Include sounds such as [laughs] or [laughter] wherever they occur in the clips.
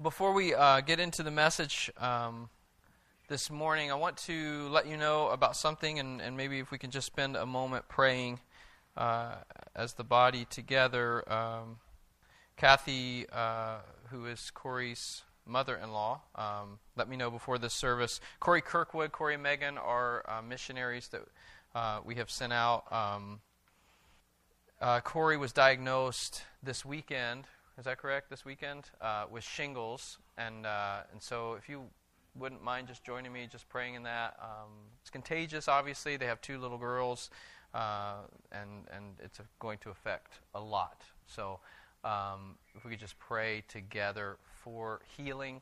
Before we uh, get into the message um, this morning, I want to let you know about something, and, and maybe if we can just spend a moment praying uh, as the body together. Um, Kathy, uh, who is Corey's mother in law, um, let me know before this service. Corey Kirkwood, Corey Megan are uh, missionaries that uh, we have sent out. Um, uh, Corey was diagnosed this weekend. Is that correct? This weekend uh, with shingles, and uh, and so if you wouldn't mind just joining me, just praying in that. Um, it's contagious. Obviously, they have two little girls, uh, and and it's going to affect a lot. So um, if we could just pray together for healing,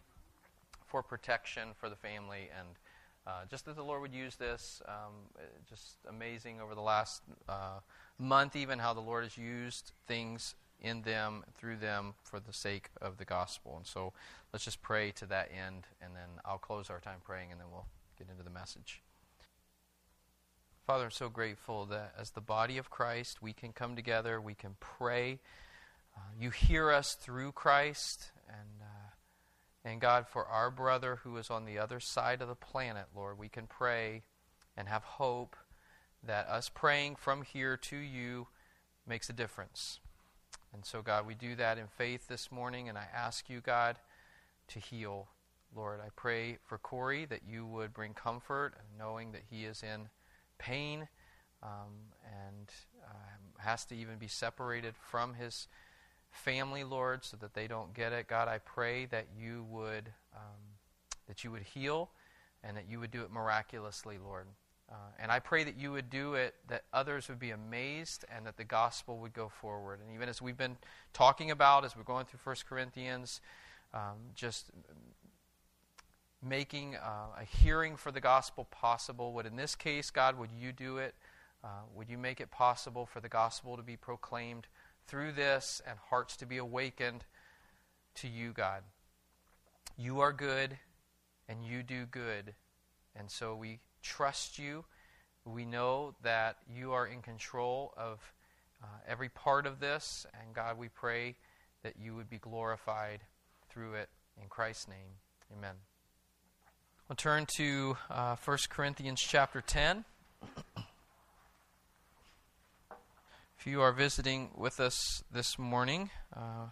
for protection for the family, and uh, just that the Lord would use this. Um, just amazing over the last uh, month, even how the Lord has used things in them, through them, for the sake of the gospel. And so let's just pray to that end, and then I'll close our time praying, and then we'll get into the message. Father, I'm so grateful that as the body of Christ, we can come together, we can pray. Uh, you hear us through Christ, and uh, and God, for our brother who is on the other side of the planet, Lord, we can pray and have hope that us praying from here to you makes a difference. And so, God, we do that in faith this morning, and I ask you, God, to heal. Lord, I pray for Corey that you would bring comfort, knowing that he is in pain um, and uh, has to even be separated from his family, Lord, so that they don't get it. God, I pray that you would um, that you would heal and that you would do it miraculously, Lord. Uh, and I pray that you would do it, that others would be amazed, and that the gospel would go forward. And even as we've been talking about, as we're going through 1 Corinthians, um, just making uh, a hearing for the gospel possible. Would in this case, God, would you do it? Uh, would you make it possible for the gospel to be proclaimed through this and hearts to be awakened to you, God? You are good, and you do good. And so we trust you. We know that you are in control of uh, every part of this. And God, we pray that you would be glorified through it. In Christ's name, amen. We'll turn to uh, 1 Corinthians chapter 10. if you are visiting with us this morning, uh,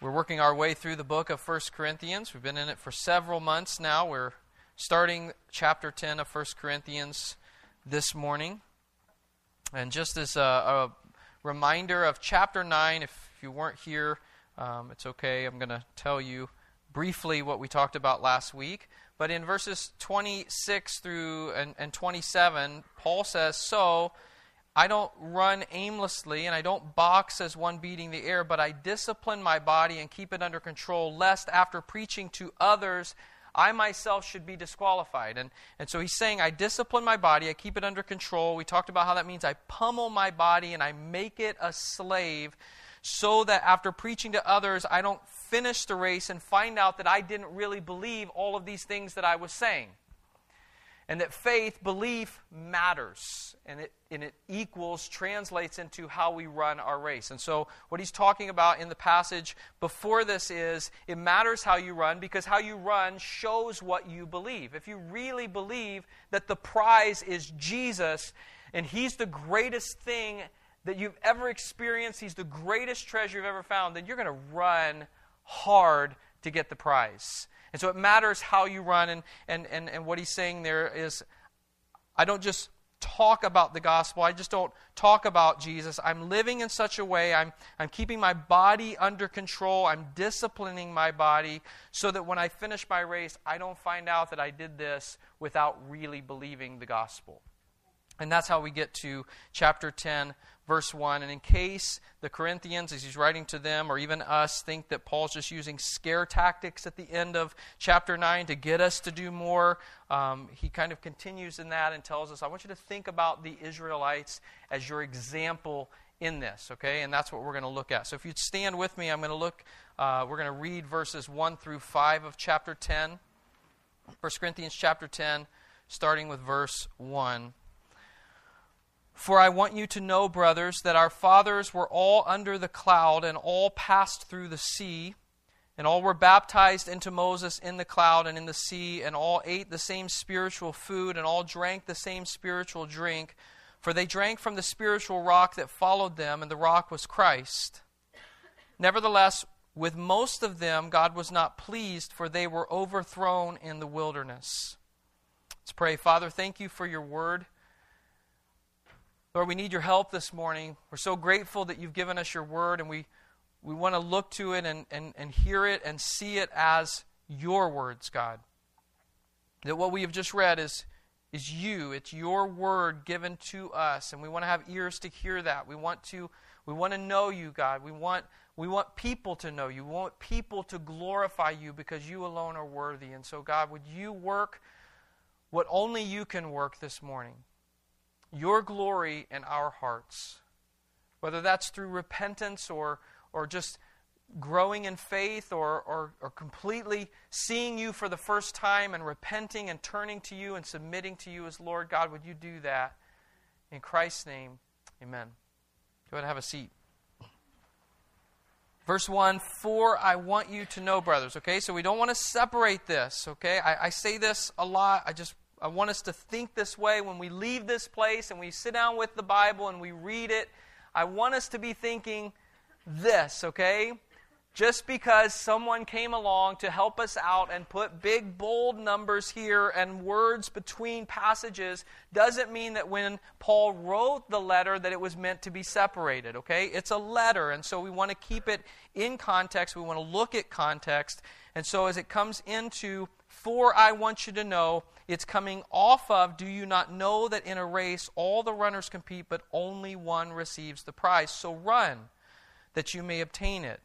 we're working our way through the book of 1 Corinthians. We've been in it for several months now. We're starting chapter 10 of 1 Corinthians this morning. And just as a, a reminder of chapter 9, if you weren't here, um, it's okay. I'm going to tell you briefly what we talked about last week. But in verses 26 through and, and 27, Paul says, So I don't run aimlessly and I don't box as one beating the air, but I discipline my body and keep it under control, lest after preaching to others, I myself should be disqualified. And, and so he's saying, I discipline my body, I keep it under control. We talked about how that means I pummel my body and I make it a slave so that after preaching to others, I don't finish the race and find out that I didn't really believe all of these things that I was saying and that faith, belief matters, and it, and it equals, translates into how we run our race. And so, what he's talking about in the passage before this is it matters how you run because how you run shows what you believe. If you really believe that the prize is Jesus and he's the greatest thing that you've ever experienced, he's the greatest treasure you've ever found, then you're going to run hard to get the prize. And so it matters how you run. And, and, and, and what he's saying there is I don't just talk about the gospel. I just don't talk about Jesus. I'm living in such a way, I'm, I'm keeping my body under control. I'm disciplining my body so that when I finish my race, I don't find out that I did this without really believing the gospel. And that's how we get to chapter 10, verse 1. And in case the Corinthians, as he's writing to them, or even us, think that Paul's just using scare tactics at the end of chapter 9 to get us to do more, um, he kind of continues in that and tells us, I want you to think about the Israelites as your example in this, okay? And that's what we're going to look at. So if you'd stand with me, I'm going to look, uh, we're going to read verses 1 through 5 of chapter 10. 1 Corinthians chapter 10, starting with verse 1. For I want you to know, brothers, that our fathers were all under the cloud and all passed through the sea And all were baptized into Moses in the cloud and in the sea, and all ate the same spiritual food, and all drank the same spiritual drink. For they drank from the spiritual rock that followed them, and the rock was Christ. Nevertheless, with most of them, God was not pleased, for they were overthrown in the wilderness. Let's pray. Father, thank you for your word. Lord, we need your help this morning. We're so grateful that you've given us your word, and we, we want to look to it and, and, and hear it and see it as your words, God. That what we have just read is, is you, it's your word given to us, and we want to have ears to hear that. We want to, we want to know you, God. We want we want people to know you. We want people to glorify you because you alone are worthy. And so, God, would you work what only you can work this morning? Your glory in our hearts. Whether that's through repentance or, or just growing in faith or, or, or completely seeing you for the first time and repenting and turning to you and submitting to you as Lord, God, would you do that? In Christ's name, amen. Go ahead and have a seat. Verse 1 For I want you to know, brothers. Okay, so we don't want to separate this. Okay, I, I, say this a lot. I just I want us to think this way when we leave this place and we sit down with the Bible and we read it. I want us to be thinking this. Okay, just because someone came along to help us out and put big, bold numbers here and words between passages doesn't mean that when Paul wrote the letter that it was meant to be separated, okay? It's a letter, and so we want to keep it in context. We want to look at context. And so as it comes into, for I want you to know, it's coming off of, do you not know that in a race all the runners compete, but only one receives the prize? So run that you may obtain it.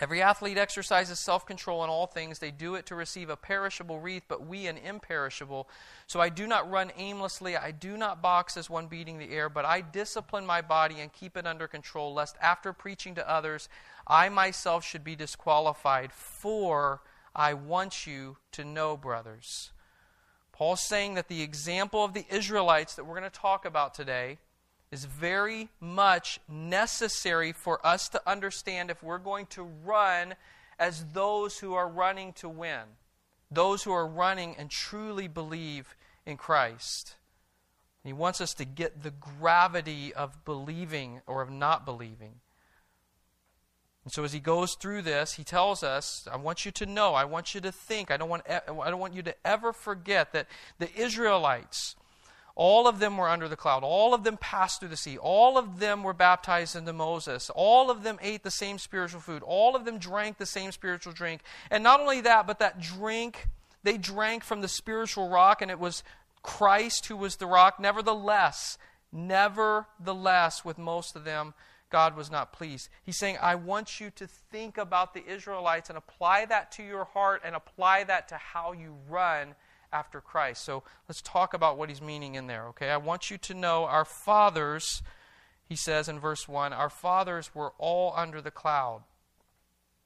Every athlete exercises self control in all things. They do it to receive a perishable wreath, but we an imperishable. So I do not run aimlessly. I do not box as one beating the air, but I discipline my body and keep it under control, lest after preaching to others, I myself should be disqualified. For I want you to know, brothers. Paul's saying that the example of the Israelites that we're going to talk about today is very much necessary for us to understand if we're going to run as those who are running to win, those who are running and truly believe in Christ. He wants us to get the gravity of believing or of not believing. And so as he goes through this, he tells us, I want you to know, I want you to think, I don't want, I don't want you to ever forget that the Israelites, all of them were under the cloud. All of them passed through the sea. All of them were baptized into Moses. All of them ate the same spiritual food. All of them drank the same spiritual drink. And not only that, but that drink, they drank from the spiritual rock, and it was Christ who was the rock. Nevertheless, nevertheless, with most of them, God was not pleased. He's saying, I want you to think about the Israelites and apply that to your heart and apply that to how you run after Christ. So let's talk about what he's meaning in there, okay? I want you to know our fathers, he says in verse 1, our fathers were all under the cloud.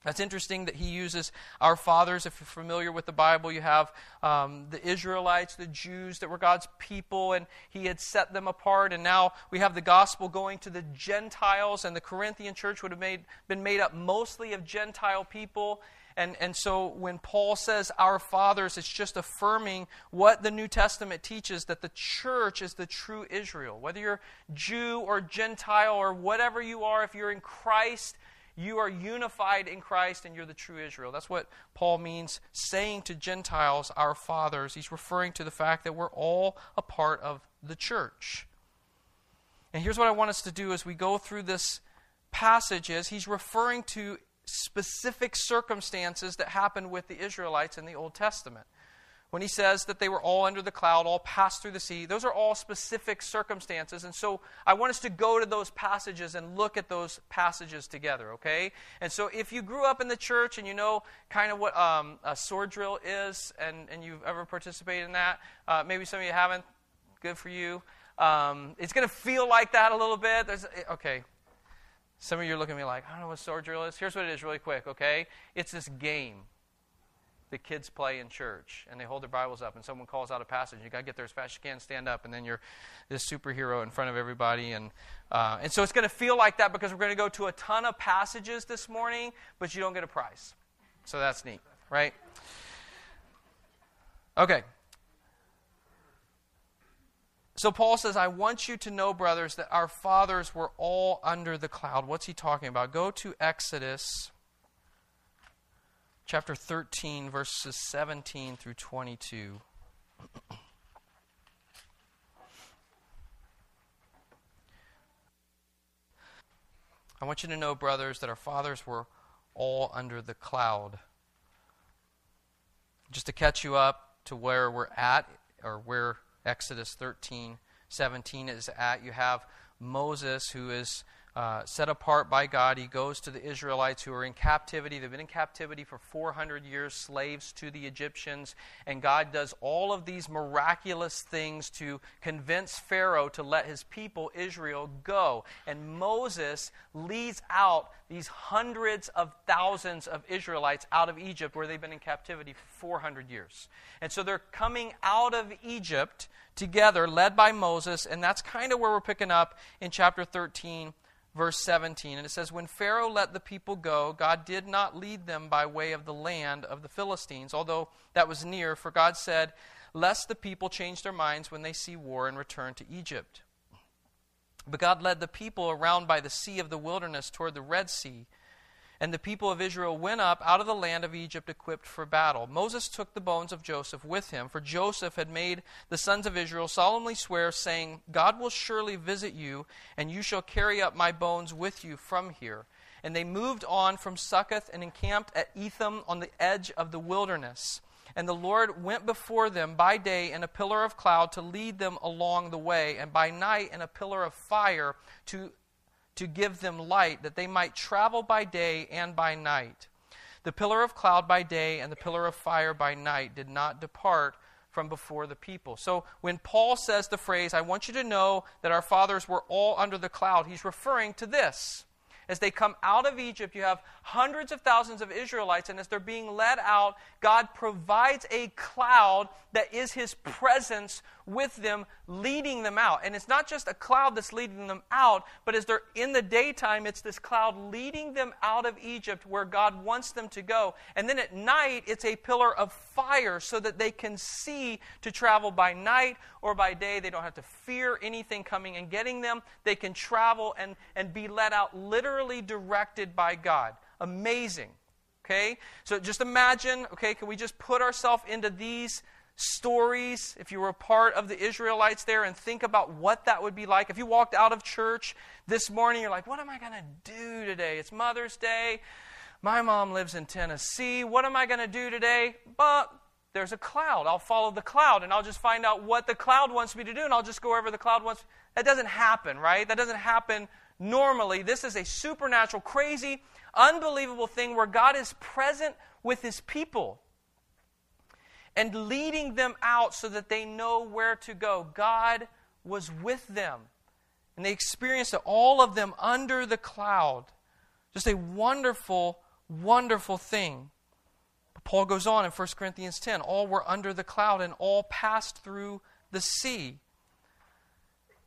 That's interesting that he uses our fathers. If you're familiar with the Bible, you have um, the Israelites, the Jews that were God's people, and he had set them apart. And now we have the gospel going to the Gentiles, and the Corinthian church would have made, been made up mostly of Gentile people. And, and so when Paul says our fathers, it's just affirming what the New Testament teaches that the church is the true Israel. Whether you're Jew or Gentile or whatever you are, if you're in Christ, you are unified in Christ and you're the true Israel. That's what Paul means saying to Gentiles, our fathers. He's referring to the fact that we're all a part of the church. And here's what I want us to do as we go through this passage is he's referring to specific circumstances that happened with the Israelites in the Old Testament. When he says that they were all under the cloud, all passed through the sea, those are all specific circumstances. And so I want us to go to those passages and look at those passages together, okay? And so if you grew up in the church and you know kind of what um, a sword drill is and, and you've ever participated in that, uh, maybe some of you haven't, good for you. Um, it's going to feel like that a little bit. There's, okay, some of you are looking at me like, I don't know what sword drill is. Here's what it is, really quick, okay? It's this game that kids play in church, and they hold their Bibles up, and someone calls out a passage. You got to get there as fast as you can, stand up, and then you're this superhero in front of everybody. And, uh, and so it's going to feel like that because we're going to go to a ton of passages this morning, but you don't get a prize. So that's neat, right? Okay. So Paul says, I want you to know, brothers, that our fathers were all under the cloud. What's he talking about? Go to Exodus chapter 13, verses 17 through 22. I want you to know, brothers, that our fathers were all under the cloud. Just to catch you up to where we're at, or where Exodus 13, 17 is at, you have Moses, who is uh, set apart by God. He goes to the Israelites who are in captivity. They've been in captivity for 400 years, slaves to the Egyptians. And God does all of these miraculous things to convince Pharaoh to let his people, Israel, go. And Moses leads out these hundreds of thousands of Israelites out of Egypt where they've been in captivity for 400 years. And so they're coming out of Egypt together, led by Moses. And that's kind of where we're picking up in chapter 13 verse 17. And it says, When Pharaoh let the people go, God did not lead them by way of the land of the Philistines, although that was near, for God said, Lest the people change their minds when they see war and return to Egypt. But God led the people around by the sea of the wilderness toward the Red Sea and the people of Israel went up out of the land of Egypt equipped for battle. Moses took the bones of Joseph with him, for Joseph had made the sons of Israel solemnly swear, saying, God will surely visit you, and you shall carry up my bones with you from here. And they moved on from Succoth and encamped at Etham on the edge of the wilderness. And the Lord went before them by day in a pillar of cloud to lead them along the way, and by night in a pillar of fire to to give them light, that they might travel by day and by night. The pillar of cloud by day and the pillar of fire by night did not depart from before the people. So when Paul says the phrase, I want you to know that our fathers were all under the cloud, he's referring to this. As they come out of Egypt, you have hundreds of thousands of Israelites, and as they're being led out, God provides a cloud that is His presence with them, leading them out. And it's not just a cloud that's leading them out, but as they're in the daytime, it's this cloud leading them out of Egypt where God wants them to go. And then at night, it's a pillar of fire so that they can see to travel by night or by day. They don't have to fear anything coming and getting them. They can travel and, and be led out literally directed by God. Amazing. Okay? So just imagine, okay, can we just put ourselves into these stories, if you were a part of the Israelites there, and think about what that would be like. If you walked out of church this morning, you're like, what am I going to do today? It's Mother's Day. My mom lives in Tennessee. What am I going to do today? But there's a cloud. I'll follow the cloud and I'll just find out what the cloud wants me to do and I'll just go wherever the cloud wants. That doesn't happen, right? That doesn't happen normally. This is a supernatural, crazy, unbelievable thing where God is present with his people and leading them out so that they know where to go. God was with them. And they experienced it, all of them under the cloud. Just a wonderful, wonderful thing. But Paul goes on in 1 Corinthians 10 all were under the cloud and all passed through the sea.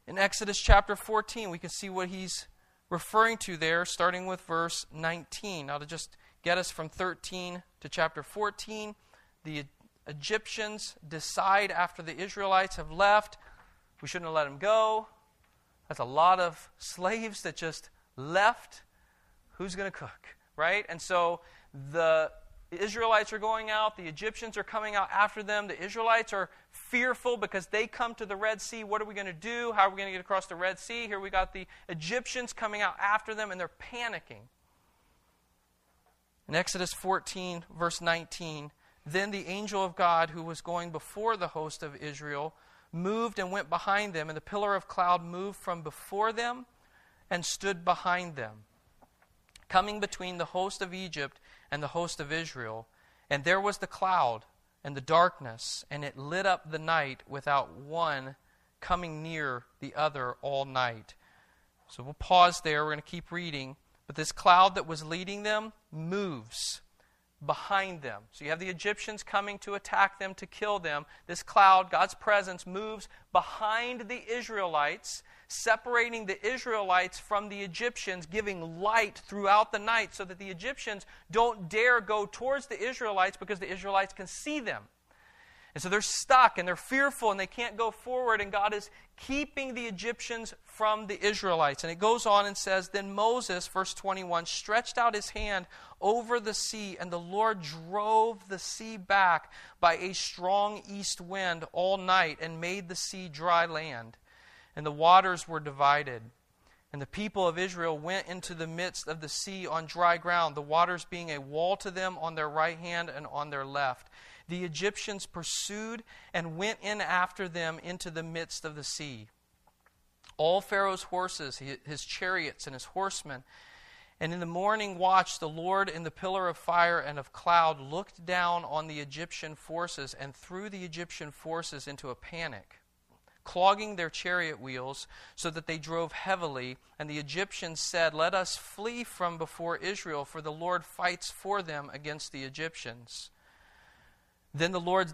In Exodus chapter 14, we can see what he's referring to there, starting with verse 19. Now, to just get us from 13 to chapter 14, the Egyptians decide after the Israelites have left, we shouldn't have let them go. That's a lot of slaves that just left. Who's going to cook? Right? And so the Israelites are going out, the Egyptians are coming out after them. The Israelites are fearful because they come to the Red Sea. What are we going to do? How are we going to get across the Red Sea? Here we got the Egyptians coming out after them, and they're panicking. In Exodus 14, verse 19, then the angel of God, who was going before the host of Israel, moved and went behind them, and the pillar of cloud moved from before them and stood behind them, coming between the host of Egypt and the host of Israel. And there was the cloud and the darkness, and it lit up the night without one coming near the other all night. So we'll pause there. We're going to keep reading. But this cloud that was leading them moves behind them. So you have the Egyptians coming to attack them, to kill them. This cloud, God's presence, moves behind the Israelites. separating the Israelites from the Egyptians, giving light throughout the night so that the Egyptians don't dare go towards the Israelites because the Israelites can see them. And so they're stuck and they're fearful and they can't go forward, and God is keeping the Egyptians from the Israelites. And it goes on and says Then Moses, verse 21, stretched out his hand over the sea, and the Lord drove the sea back by a strong east wind all night and made the sea dry land. And the waters were divided. And the people of Israel went into the midst of the sea on dry ground, the waters being a wall to them on their right hand and on their left the Egyptians pursued and went in after them into the midst of the sea. All Pharaoh's horses, his chariots, and his horsemen. And in the morning watch, the Lord in the pillar of fire and of cloud looked down on the Egyptian forces and threw the Egyptian forces into a panic, clogging their chariot wheels so that they drove heavily. And the Egyptians said, Let us flee from before Israel, for the Lord fights for them against the Egyptians. Then the Lord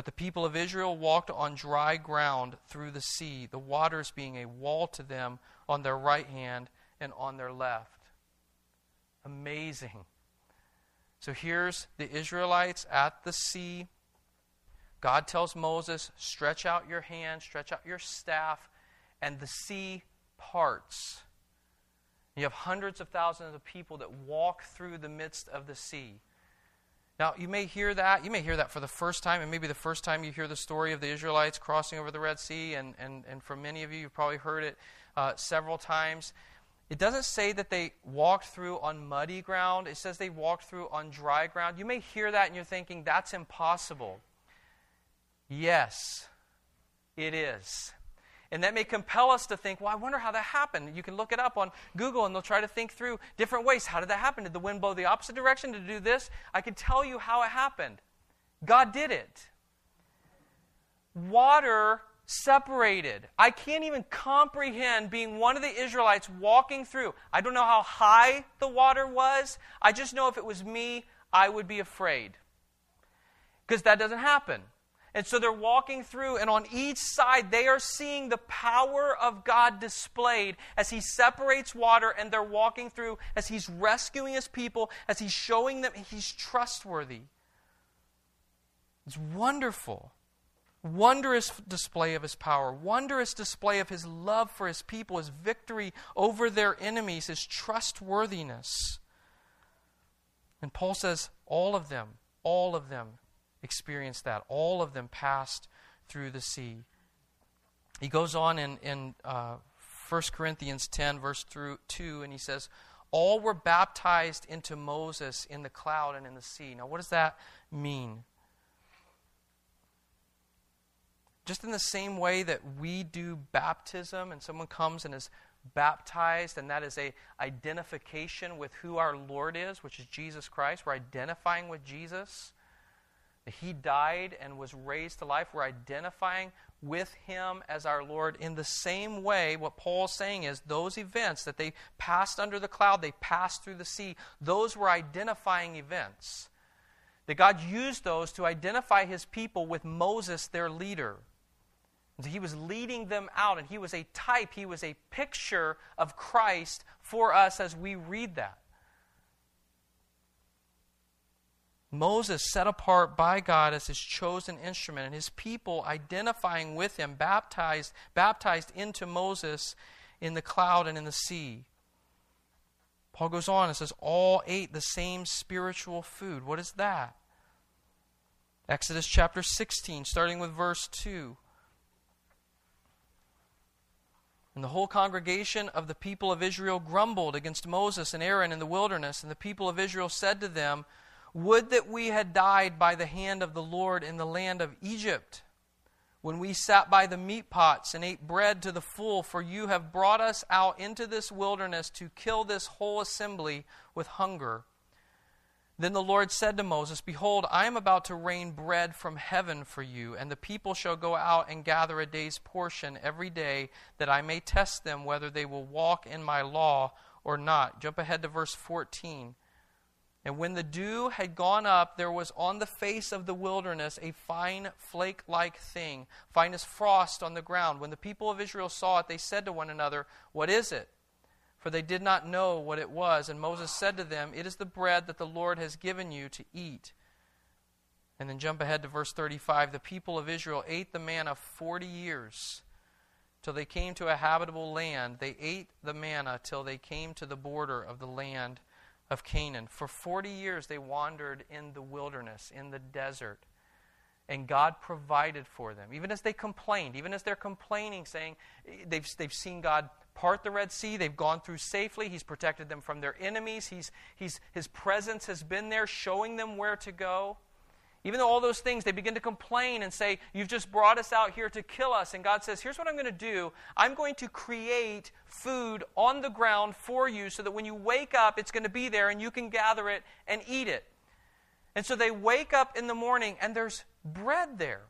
But the people of Israel walked on dry ground through the sea, the waters being a wall to them on their right hand and on their left. Amazing. So here's the Israelites at the sea. God tells Moses, stretch out your hand, stretch out your staff, and the sea parts. You have hundreds of thousands of people that walk through the midst of the sea. Now, you may hear that. You may hear that for the first time, and maybe the first time you hear the story of the Israelites crossing over the Red Sea, and, and, and for many of you, you've probably heard it uh, several times. It doesn't say that they walked through on muddy ground, it says they walked through on dry ground. You may hear that and you're thinking, that's impossible. Yes, it is. And that may compel us to think, well, I wonder how that happened. You can look it up on Google and they'll try to think through different ways. How did that happen? Did the wind blow the opposite direction to do this? I can tell you how it happened. God did it. Water separated. I can't even comprehend being one of the Israelites walking through. I don't know how high the water was. I just know if it was me, I would be afraid. Because that doesn't happen. And so they're walking through, and on each side, they are seeing the power of God displayed as He separates water, and they're walking through as He's rescuing His people, as He's showing them He's trustworthy. It's wonderful. Wondrous display of His power, wondrous display of His love for His people, His victory over their enemies, His trustworthiness. And Paul says, all of them, all of them experienced that. All of them passed through the sea. He goes on in, in uh, 1 Corinthians 10, verse through 2, and he says, All were baptized into Moses in the cloud and in the sea. Now, what does that mean? Just in the same way that we do baptism and someone comes and is baptized and that is a identification with who our Lord is, which is Jesus Christ. We're identifying with Jesus. He died and was raised to life. We're identifying with him as our Lord. In the same way, what Paul's saying is those events that they passed under the cloud, they passed through the sea, those were identifying events. That God used those to identify his people with Moses, their leader. He was leading them out, and he was a type, he was a picture of Christ for us as we read that. Moses set apart by God as his chosen instrument, and his people identifying with him, baptized, baptized into Moses in the cloud and in the sea. Paul goes on and says, All ate the same spiritual food. What is that? Exodus chapter 16, starting with verse 2. And the whole congregation of the people of Israel grumbled against Moses and Aaron in the wilderness. And the people of Israel said to them, would that we had died by the hand of the Lord in the land of Egypt, when we sat by the meat pots and ate bread to the full, for you have brought us out into this wilderness to kill this whole assembly with hunger. Then the Lord said to Moses, Behold, I am about to rain bread from heaven for you, and the people shall go out and gather a day's portion every day, that I may test them whether they will walk in my law or not. Jump ahead to verse 14. And when the dew had gone up, there was on the face of the wilderness a fine flake like thing, fine as frost on the ground. When the people of Israel saw it, they said to one another, What is it? For they did not know what it was. And Moses said to them, It is the bread that the Lord has given you to eat. And then jump ahead to verse 35. The people of Israel ate the manna 40 years till they came to a habitable land. They ate the manna till they came to the border of the land of Canaan. For 40 years they wandered in the wilderness, in the desert. And God provided for them. Even as they complained, even as they're complaining, saying they've, they've seen God part the Red Sea, they've gone through safely, He's protected them from their enemies, he's, he's, His presence has been there, showing them where to go. Even though all those things, they begin to complain and say, You've just brought us out here to kill us. And God says, Here's what I'm going to do I'm going to create food on the ground for you so that when you wake up, it's going to be there and you can gather it and eat it. And so they wake up in the morning and there's bread there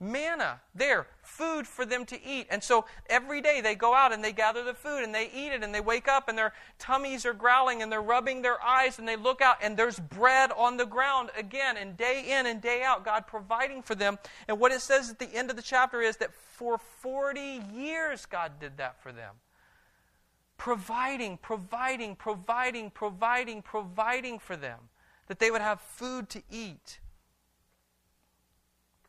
manna there, food for them to eat. And so every day they go out and they gather the food and they eat it and they wake up and their tummies are growling and they're rubbing their eyes and they look out and there's bread on the ground again and day in and day out, God providing for them. And what it says at the end of the chapter is that for 40 years God did that for them. Providing, providing, providing, providing, providing for them. That they would have food to eat.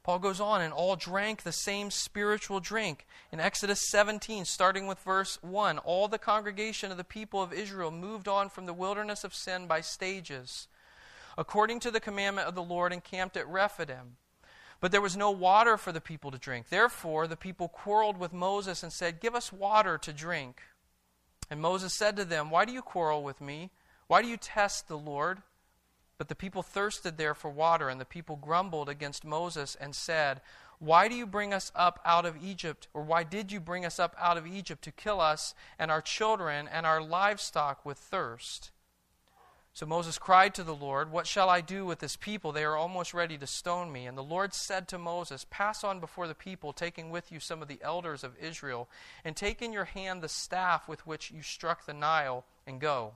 Paul goes on, and all drank the same spiritual drink. In Exodus 17, starting with verse 1, all the congregation of the people of Israel moved on from the wilderness of sin by stages, according to the commandment of the Lord, and camped at Rephidim. But there was no water for the people to drink. Therefore, the people quarreled with Moses and said, Give us water to drink. And Moses said to them, Why do you quarrel with me? Why do you test the Lord? But the people thirsted there for water, and the people grumbled against Moses and said, Why do you bring us up out of Egypt? Or why did you bring us up out of Egypt to kill us and our children and our livestock with thirst? So Moses cried to the Lord, What shall I do with this people? They are almost ready to stone me. And the Lord said to Moses, Pass on before the people, taking with you some of the elders of Israel, and take in your hand the staff with which you struck the Nile, and go.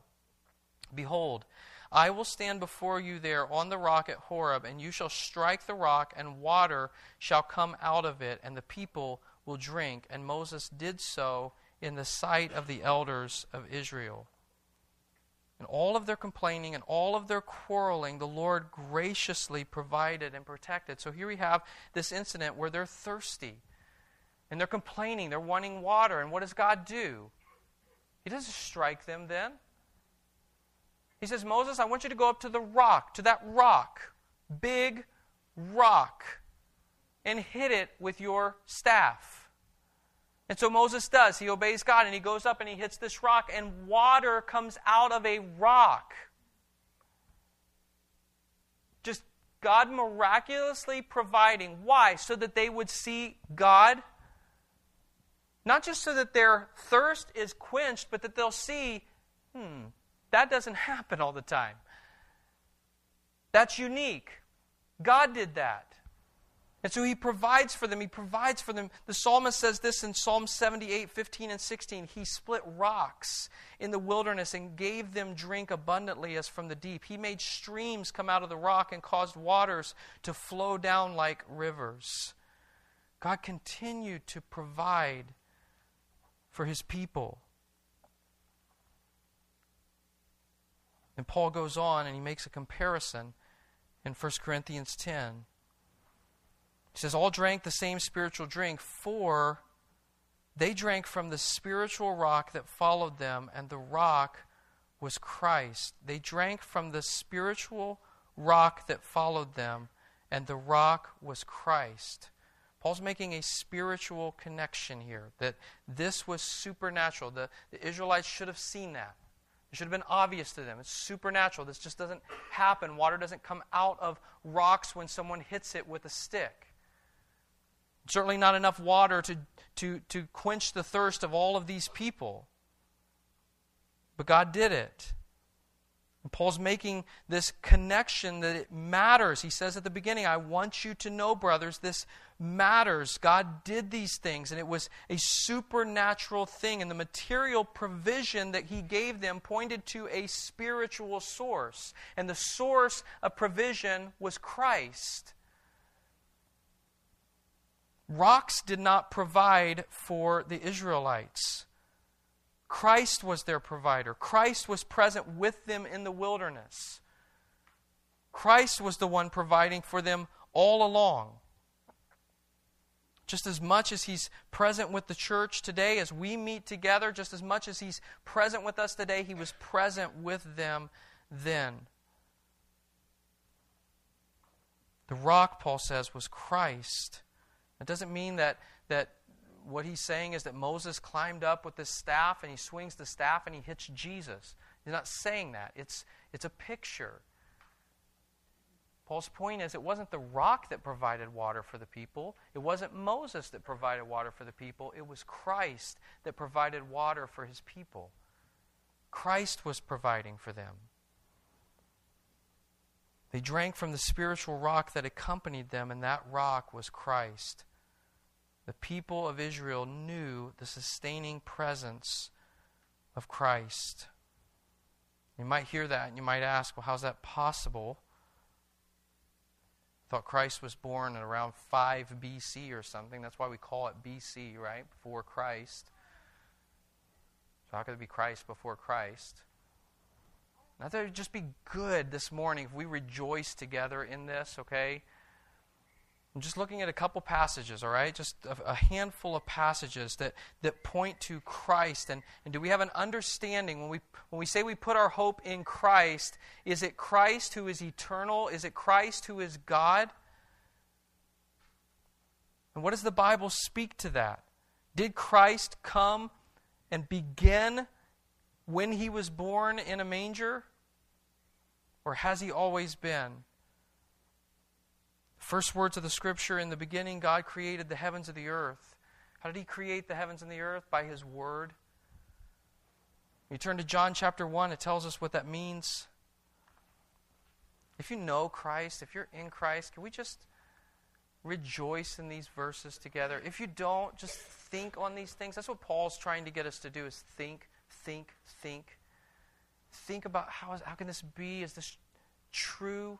Behold, I will stand before you there on the rock at Horeb, and you shall strike the rock, and water shall come out of it, and the people will drink. And Moses did so in the sight of the elders of Israel. And all of their complaining and all of their quarreling, the Lord graciously provided and protected. So here we have this incident where they're thirsty and they're complaining, they're wanting water. And what does God do? He doesn't strike them then. He says, Moses, I want you to go up to the rock, to that rock, big rock, and hit it with your staff. And so Moses does. He obeys God and he goes up and he hits this rock, and water comes out of a rock. Just God miraculously providing. Why? So that they would see God. Not just so that their thirst is quenched, but that they'll see, hmm, that doesn't happen all the time. That's unique. God did that. And so he provides for them. He provides for them. The psalmist says this in Psalm 78, 15 and 16. He split rocks in the wilderness and gave them drink abundantly as from the deep. He made streams come out of the rock and caused waters to flow down like rivers. God continued to provide for his people. And Paul goes on and he makes a comparison in 1 Corinthians 10. He says, All drank the same spiritual drink, for they drank from the spiritual rock that followed them, and the rock was Christ. They drank from the spiritual rock that followed them, and the rock was Christ. Paul's making a spiritual connection here that this was supernatural. The, the Israelites should have seen that. It should have been obvious to them. It's supernatural. This just doesn't happen. Water doesn't come out of rocks when someone hits it with a stick. Certainly not enough water to, to, to quench the thirst of all of these people. But God did it. And Paul's making this connection that it matters. He says at the beginning, I want you to know, brothers, this matters. God did these things, and it was a supernatural thing. And the material provision that He gave them pointed to a spiritual source. And the source of provision was Christ. Rocks did not provide for the Israelites. Christ was their provider. Christ was present with them in the wilderness. Christ was the one providing for them all along. Just as much as He's present with the church today, as we meet together, just as much as He's present with us today, He was present with them then. The rock, Paul says, was Christ. It doesn't mean that, that what he's saying is that Moses climbed up with this staff and he swings the staff and he hits Jesus. He's not saying that. It's, it's a picture. Paul's point is it wasn't the rock that provided water for the people. It wasn't Moses that provided water for the people. It was Christ that provided water for his people. Christ was providing for them. They drank from the spiritual rock that accompanied them, and that rock was Christ the people of Israel knew the sustaining presence of Christ. You might hear that and you might ask, well, how's that possible? Thought Christ was born around 5 BC or something. That's why we call it BC, right? Before Christ. So how could it be Christ before Christ? Not that it would just be good this morning if we rejoice together in this, okay? I'm just looking at a couple passages, all right? Just a, a, handful of passages that, that point to Christ. And, and do we have an understanding when we, when we say we put our hope in Christ? Is it Christ who is eternal? Is it Christ who is God? And what does the Bible speak to that? Did Christ come and begin when he was born in a manger? Or has he always been? First words of the scripture in the beginning, God created the heavens and the earth. How did He create the heavens and the earth? By His Word. You turn to John chapter 1, it tells us what that means. If you know Christ, if you're in Christ, can we just rejoice in these verses together? If you don't, just think on these things. That's what Paul's trying to get us to do is think, think, think. Think about how, how can this be? Is this true?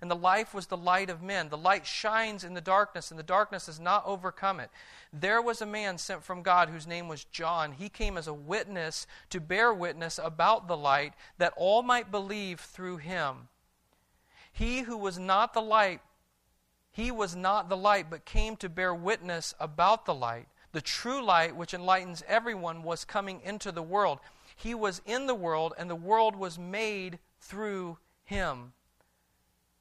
and the life was the light of men. The light shines in the darkness, and the darkness has not overcome it. There was a man sent from God whose name was John. He came as a witness to bear witness about the light, that all might believe through him. He who was not the light, he was not the light, but came to bear witness about the light. The true light, which enlightens everyone, was coming into the world. He was in the world, and the world was made through him.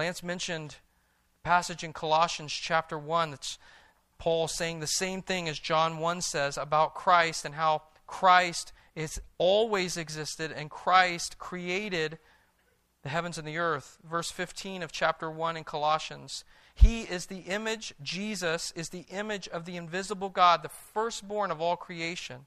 Lance mentioned a passage in Colossians chapter 1 that's Paul saying the same thing as John 1 says about Christ and how Christ has always existed and Christ created the heavens and the earth. Verse 15 of chapter 1 in Colossians. He is the image, Jesus is the image of the invisible God, the firstborn of all creation.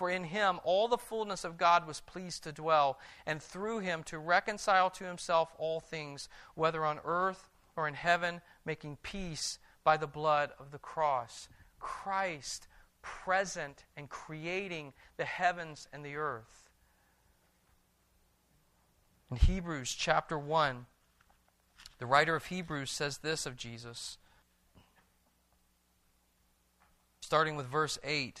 For in him all the fullness of God was pleased to dwell, and through him to reconcile to himself all things, whether on earth or in heaven, making peace by the blood of the cross. Christ present and creating the heavens and the earth. In Hebrews chapter 1, the writer of Hebrews says this of Jesus, starting with verse 8.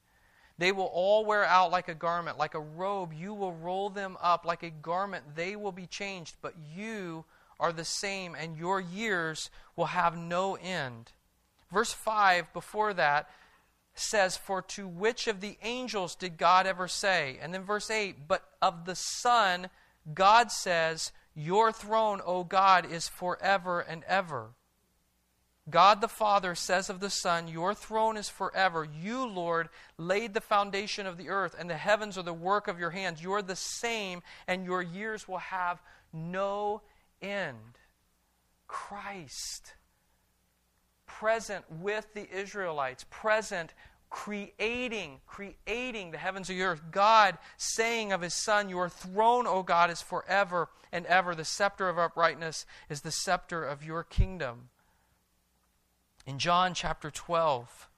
They will all wear out like a garment, like a robe. You will roll them up like a garment. They will be changed, but you are the same, and your years will have no end. Verse 5 before that says, For to which of the angels did God ever say? And then verse 8, But of the Son, God says, Your throne, O God, is forever and ever. God the Father says of the Son, Your throne is forever. You, Lord, laid the foundation of the earth, and the heavens are the work of your hands. You're the same, and your years will have no end. Christ, present with the Israelites, present creating, creating the heavens and the earth. God saying of his Son, Your throne, O God, is forever and ever. The scepter of uprightness is the scepter of your kingdom. In John chapter 12,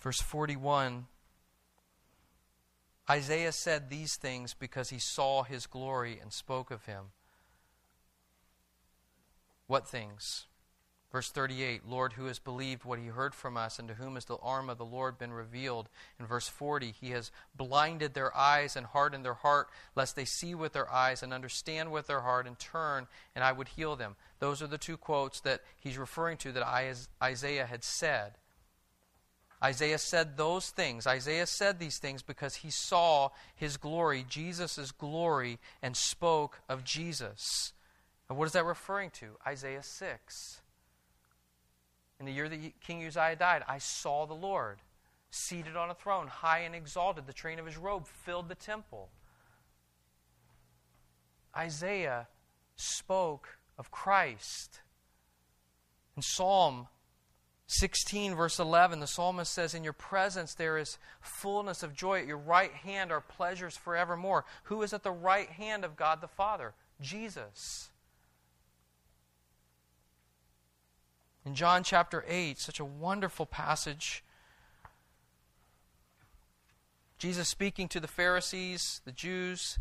verse 41, Isaiah said these things because he saw his glory and spoke of him. What things? Verse 38 Lord, who has believed what he heard from us, and to whom has the arm of the Lord been revealed? In verse 40, he has blinded their eyes and hardened their heart, lest they see with their eyes and understand with their heart and turn, and I would heal them. Those are the two quotes that he's referring to that Isaiah had said. Isaiah said those things. Isaiah said these things because he saw his glory, Jesus' glory, and spoke of Jesus. And what is that referring to? Isaiah 6. In the year that King Uzziah died, I saw the Lord seated on a throne, high and exalted. The train of his robe filled the temple. Isaiah spoke of Christ. In Psalm 16, verse 11, the psalmist says, In your presence there is fullness of joy. At your right hand are pleasures forevermore. Who is at the right hand of God the Father? Jesus. In John chapter 8, such a wonderful passage. Jesus speaking to the Pharisees, the Jews,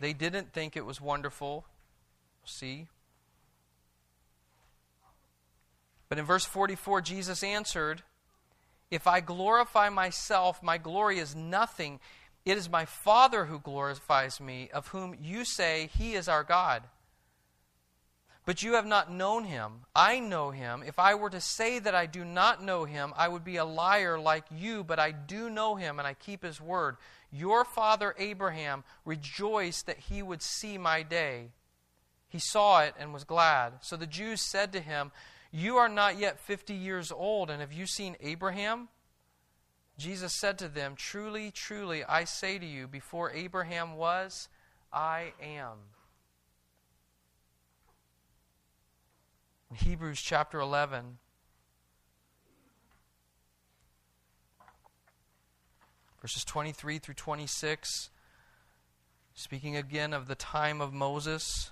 they didn't think it was wonderful. See? But in verse 44, Jesus answered, If I glorify myself, my glory is nothing. It is my Father who glorifies me, of whom you say he is our God. But you have not known him. I know him. If I were to say that I do not know him, I would be a liar like you, but I do know him and I keep his word. Your father Abraham rejoiced that he would see my day. He saw it and was glad. So the Jews said to him, You are not yet fifty years old, and have you seen Abraham? Jesus said to them, Truly, truly, I say to you, before Abraham was, I am. In Hebrews chapter 11, verses 23 through 26, speaking again of the time of Moses.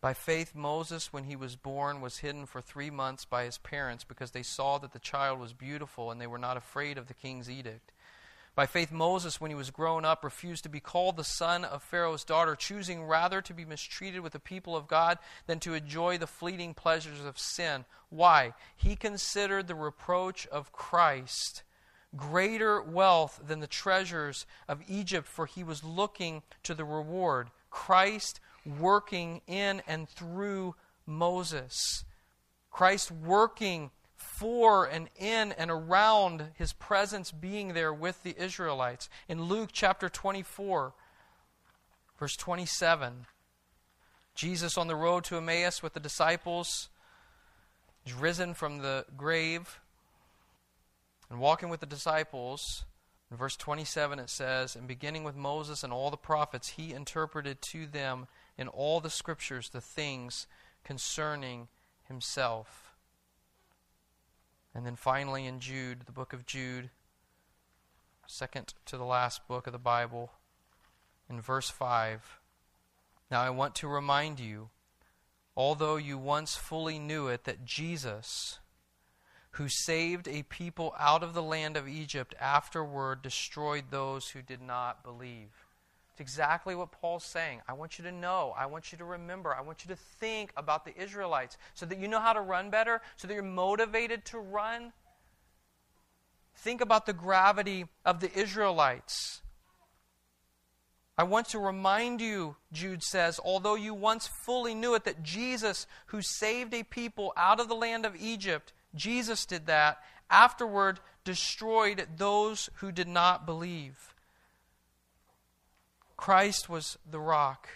By faith, Moses, when he was born, was hidden for three months by his parents because they saw that the child was beautiful and they were not afraid of the king's edict. By faith, Moses, when he was grown up, refused to be called the son of Pharaoh's daughter, choosing rather to be mistreated with the people of God than to enjoy the fleeting pleasures of sin. Why? He considered the reproach of Christ greater wealth than the treasures of Egypt, for he was looking to the reward. Christ working in and through Moses. Christ working for and in and around his presence being there with the Israelites. In Luke chapter 24, verse 27, Jesus on the road to Emmaus with the disciples is risen from the grave and walking with the disciples. In verse 27, it says, And beginning with Moses and all the prophets, he interpreted to them in all the scriptures the things concerning himself. And then finally in Jude, the book of Jude, second to the last book of the Bible, in verse 5. Now I want to remind you, although you once fully knew it, that Jesus who saved a people out of the land of Egypt, afterward destroyed those who did not believe. Exactly what Paul's saying. I want you to know. I want you to remember. I want you to think about the Israelites so that you know how to run better, so that you're motivated to run. Think about the gravity of the Israelites. I want to remind you, Jude says, although you once fully knew it, that Jesus, who saved a people out of the land of Egypt, Jesus did that, afterward destroyed those who did not believe. Christ was the rock.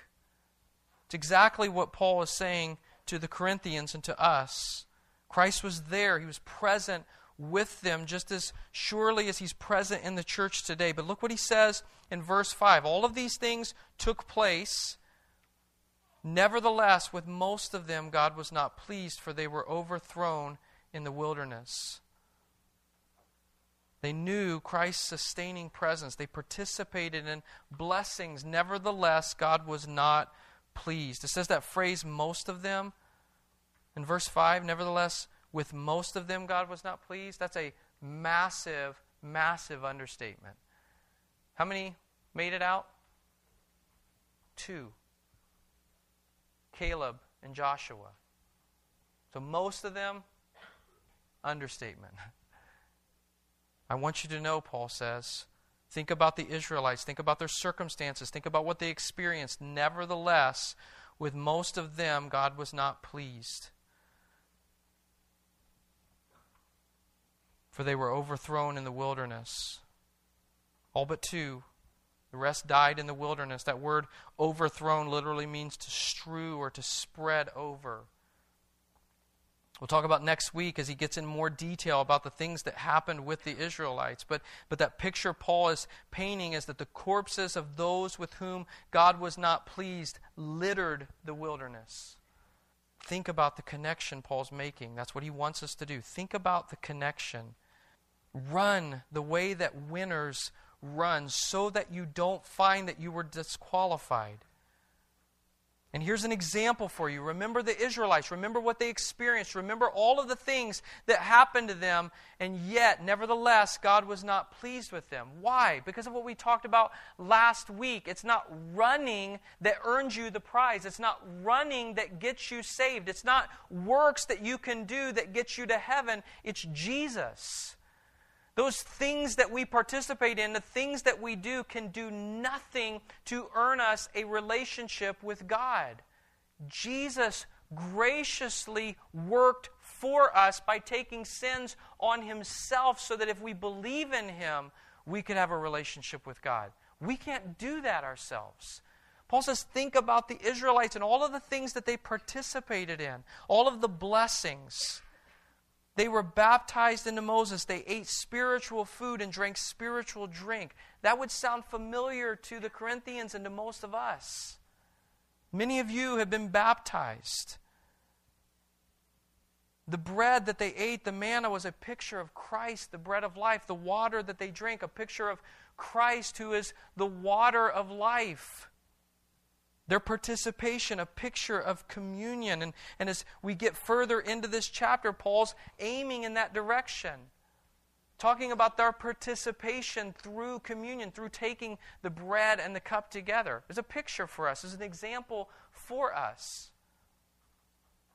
It's exactly what Paul is saying to the Corinthians and to us. Christ was there, he was present with them just as surely as he's present in the church today. But look what he says in verse 5. All of these things took place. Nevertheless, with most of them, God was not pleased, for they were overthrown in the wilderness. They knew Christ's sustaining presence. They participated in blessings. Nevertheless, God was not pleased. It says that phrase, most of them, in verse 5. Nevertheless, with most of them, God was not pleased. That's a massive, massive understatement. How many made it out? Two Caleb and Joshua. So most of them understatement. [laughs] I want you to know, Paul says, think about the Israelites, think about their circumstances, think about what they experienced. Nevertheless, with most of them, God was not pleased. For they were overthrown in the wilderness. All but two. The rest died in the wilderness. That word overthrown literally means to strew or to spread over. We'll talk about next week as he gets in more detail about the things that happened with the Israelites. But, but that picture Paul is painting is that the corpses of those with whom God was not pleased littered the wilderness. Think about the connection Paul's making. That's what he wants us to do. Think about the connection. Run the way that winners run so that you don't find that you were disqualified. And here's an example for you. Remember the Israelites. Remember what they experienced. Remember all of the things that happened to them, and yet, nevertheless, God was not pleased with them. Why? Because of what we talked about last week. It's not running that earns you the prize, it's not running that gets you saved, it's not works that you can do that gets you to heaven. It's Jesus. Those things that we participate in, the things that we do, can do nothing to earn us a relationship with God. Jesus graciously worked for us by taking sins on himself so that if we believe in him, we could have a relationship with God. We can't do that ourselves. Paul says, think about the Israelites and all of the things that they participated in, all of the blessings. They were baptized into Moses. They ate spiritual food and drank spiritual drink. That would sound familiar to the Corinthians and to most of us. Many of you have been baptized. The bread that they ate, the manna, was a picture of Christ, the bread of life. The water that they drank, a picture of Christ, who is the water of life. Their participation, a picture of communion. And, and as we get further into this chapter, Paul's aiming in that direction. Talking about their participation through communion, through taking the bread and the cup together. It's a picture for us, it's an example for us.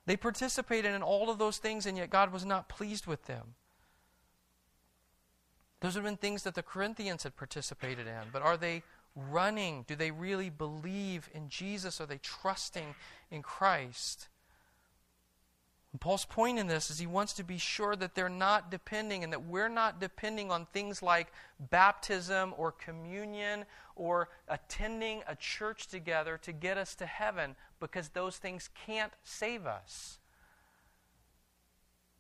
They participated in all of those things, and yet God was not pleased with them. Those have been things that the Corinthians had participated in, but are they running? Do they really believe in Jesus? Are they trusting in Christ? And Paul's point in this is he wants to be sure that they're not depending and that we're not depending on things like baptism or communion or attending a church together to get us to heaven because those things can't save us.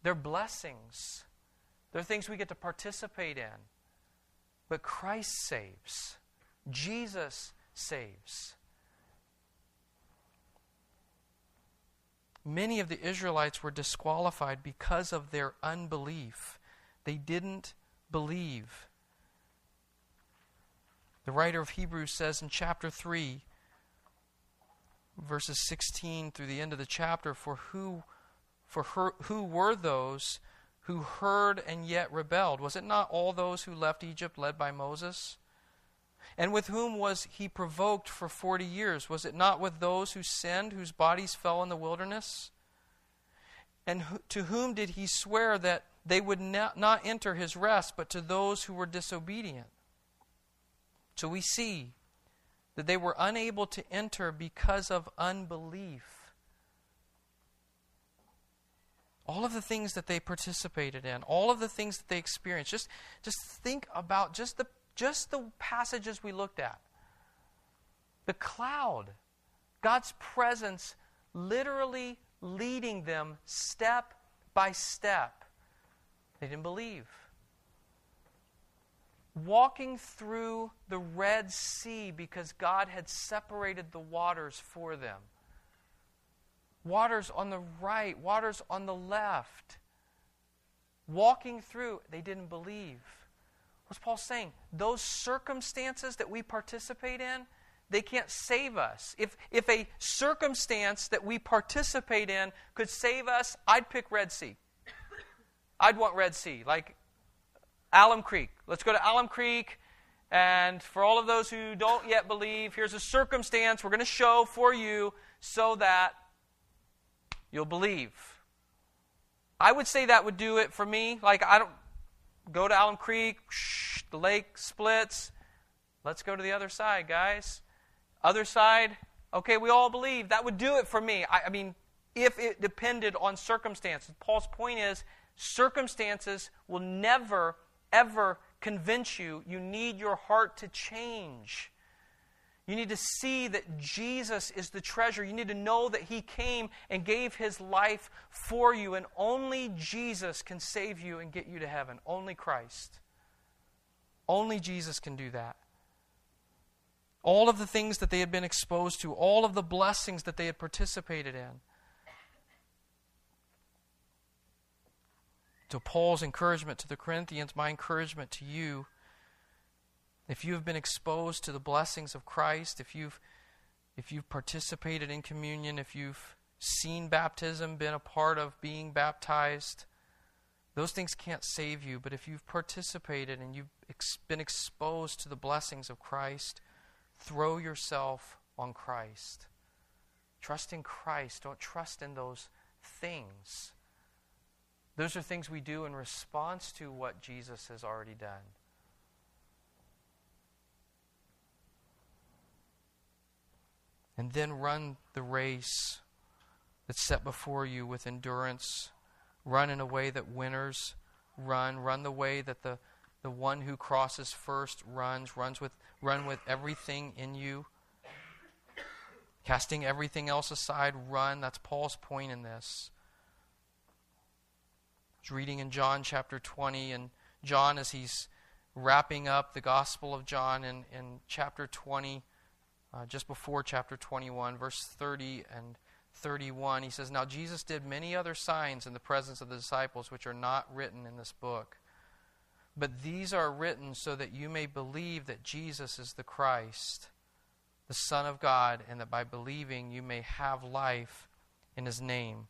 They're blessings, they're things we get to participate in. But Christ saves. Jesus saves. Many of the Israelites were disqualified because of their unbelief. They didn't believe. The writer of Hebrews says in chapter 3, verses 16 through the end of the chapter, For who, for her, who were those who heard and yet rebelled? Was it not all those who left Egypt led by Moses? And with whom was he provoked for forty years? Was it not with those who sinned, whose bodies fell in the wilderness? And to whom did he swear that they would not enter his rest, but to those who were disobedient? So we see that they were unable to enter because of unbelief. all of the things that they participated in, all of the things that they experienced. Just, just think about just the just the passages we looked at. The cloud, God's presence literally leading them step by step. They didn't believe. Walking through the Red Sea because God had separated the waters for them. Waters on the right, waters on the left. Walking through, they didn't believe. What's Paul saying? Those circumstances that we participate in, they can't save us. If, if a circumstance that we participate in could save us, I'd pick Red Sea. I'd want Red Sea, like Alum Creek. Let's go to Alum Creek. And for all of those who don't yet believe, here's a circumstance we're going to show for you so that you'll believe. I would say that would do it for me. Like, I don't, go to Alum Creek, shh, the lake splits. Let's go to the other side, guys. Other side, okay, we all believe. That would do it for me. I, I mean, if it depended on circumstances. Paul's point is circumstances will never, ever convince you. You need your heart to change. You need to see that Jesus is the treasure. You need to know that He came and gave His life for you, and only Jesus can save you and get you to heaven. Only Christ. Only Jesus can do that. All of the things that they had been exposed to, all of the blessings that they had participated in. So, Paul's encouragement to the Corinthians, my encouragement to you if you have been exposed to the blessings of Christ, if you've, if you've participated in communion, if you've seen baptism, been a part of being baptized, those things can't save you. But if you've participated and you've ex- been exposed to the blessings of Christ, throw yourself on Christ. Trust in Christ. Don't trust in those things. Those are things we do in response to what Jesus has already done. And then run the race that's set before you with endurance. Run in a way that winners run. Run the way that the, the one who crosses first runs. Runs with run with everything in you. Casting everything else aside, run. That's Paul's point in this. Was reading in John chapter 20, and John, as he's wrapping up the Gospel of John in, in chapter 20, uh, just before chapter 21, verse 30 and 31. He says, Now Jesus did many other signs in the presence of the disciples, which are not written in this book. But these are written so that you may believe that Jesus is the Christ, the Son of God, and that by believing you may have life in his name.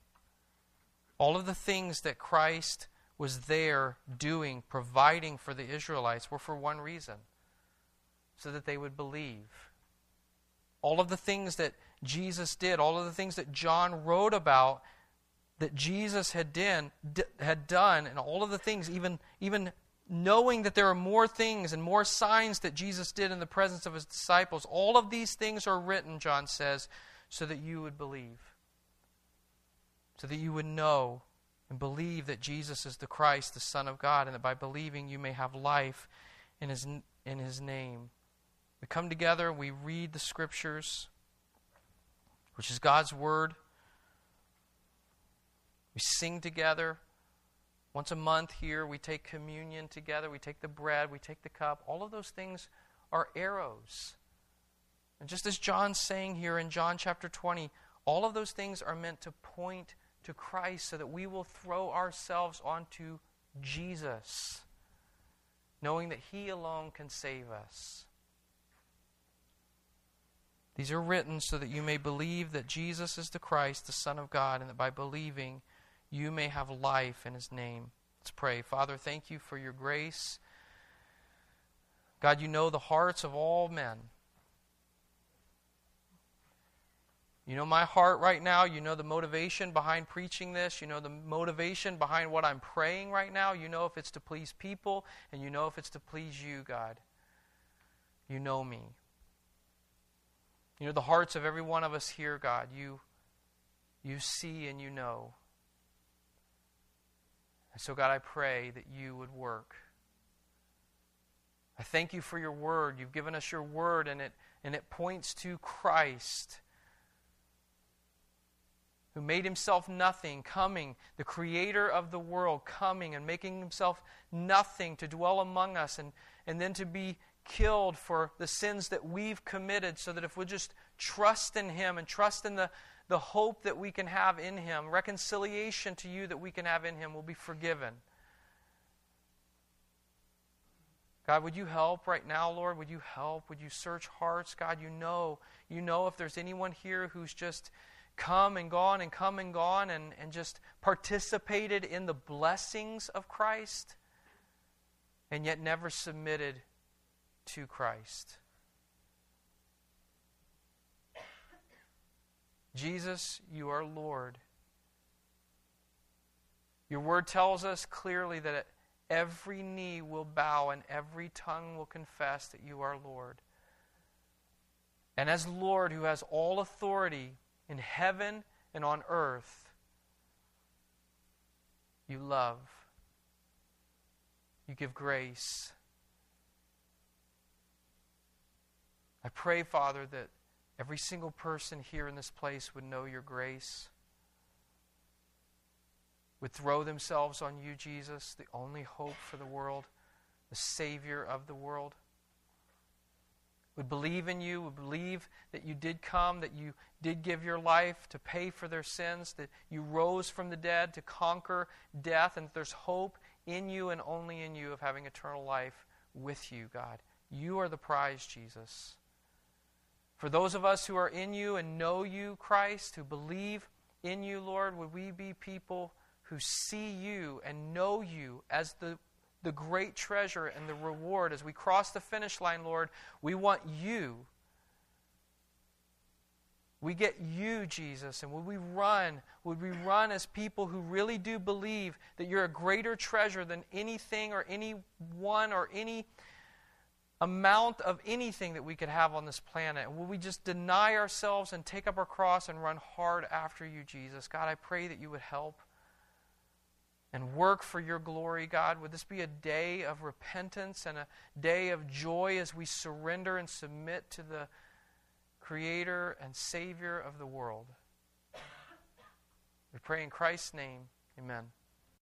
All of the things that Christ was there doing, providing for the Israelites, were for one reason so that they would believe. All of the things that Jesus did, all of the things that John wrote about that Jesus had, done, had done, and all of the things, even, even knowing that there are more things and more signs that Jesus did in the presence of his disciples, all of these things are written, John says, so that you would believe. So that you would know and believe that Jesus is the Christ, the Son of God, and that by believing you may have life in his, in his name. We come together, we read the scriptures, which is God's Word. We sing together. Once a month here, we take communion together, we take the bread, we take the cup. All of those things are arrows. And just as John's saying here in John chapter 20, all of those things are meant to point to Christ so that we will throw ourselves onto Jesus, knowing that He alone can save us. These are written so that you may believe that Jesus is the Christ, the Son of God, and that by believing, you may have life in his name. Let's pray. Father, thank you for your grace. God, you know the hearts of all men. You know my heart right now. You know the motivation behind preaching this. You know the motivation behind what I'm praying right now. You know if it's to please people, and you know if it's to please you, God. You know me. You know the hearts of every one of us here, God. You, you see and you know. And so, God, I pray that you would work. I thank you for your word. You've given us your word, and it, and it points to Christ, who made himself nothing, coming, the creator of the world, coming and making himself nothing to dwell among us, and, and then to be killed for the sins that we've committed, so that if we just trust in him and trust in the, the hope that we can have in Him, reconciliation to you that we can have in Him will be forgiven. God, would you help right now, Lord? Would you help? Would you search hearts? God, you know, you know if there's anyone here who's just come and gone and come and gone and, and just participated in the blessings of Christ and yet never submitted to Christ. Jesus, you are Lord. Your word tells us clearly that every knee will bow and every tongue will confess that you are Lord. And as Lord, who has all authority in heaven and on earth, you love, you give grace. I pray, Father, that Every single person here in this place would know your grace, would throw themselves on you, Jesus, the only hope for the world, the Savior of the world. Would believe in you, would believe that you did come, that you did give your life to pay for their sins, that you rose from the dead to conquer death, and that there's hope in you and only in you of having eternal life with you, God. You are the prize, Jesus. For those of us who are in you and know you, Christ, who believe in you, Lord, would we be people who see you and know you as the, the great treasure and the reward? As we cross the finish line, Lord, we want you. We get you, Jesus, and would we run? Would we run as people who really do believe that you're a greater treasure than anything or anyone or any amount of anything that we could have on this planet? Will we just deny ourselves and take up our cross and run hard after you, Jesus? God, I pray that you would help and work for your glory, God. Would this be a day of repentance and a day of joy as we surrender and submit to the Creator and Savior of the world? We pray in Christ's name. Amen.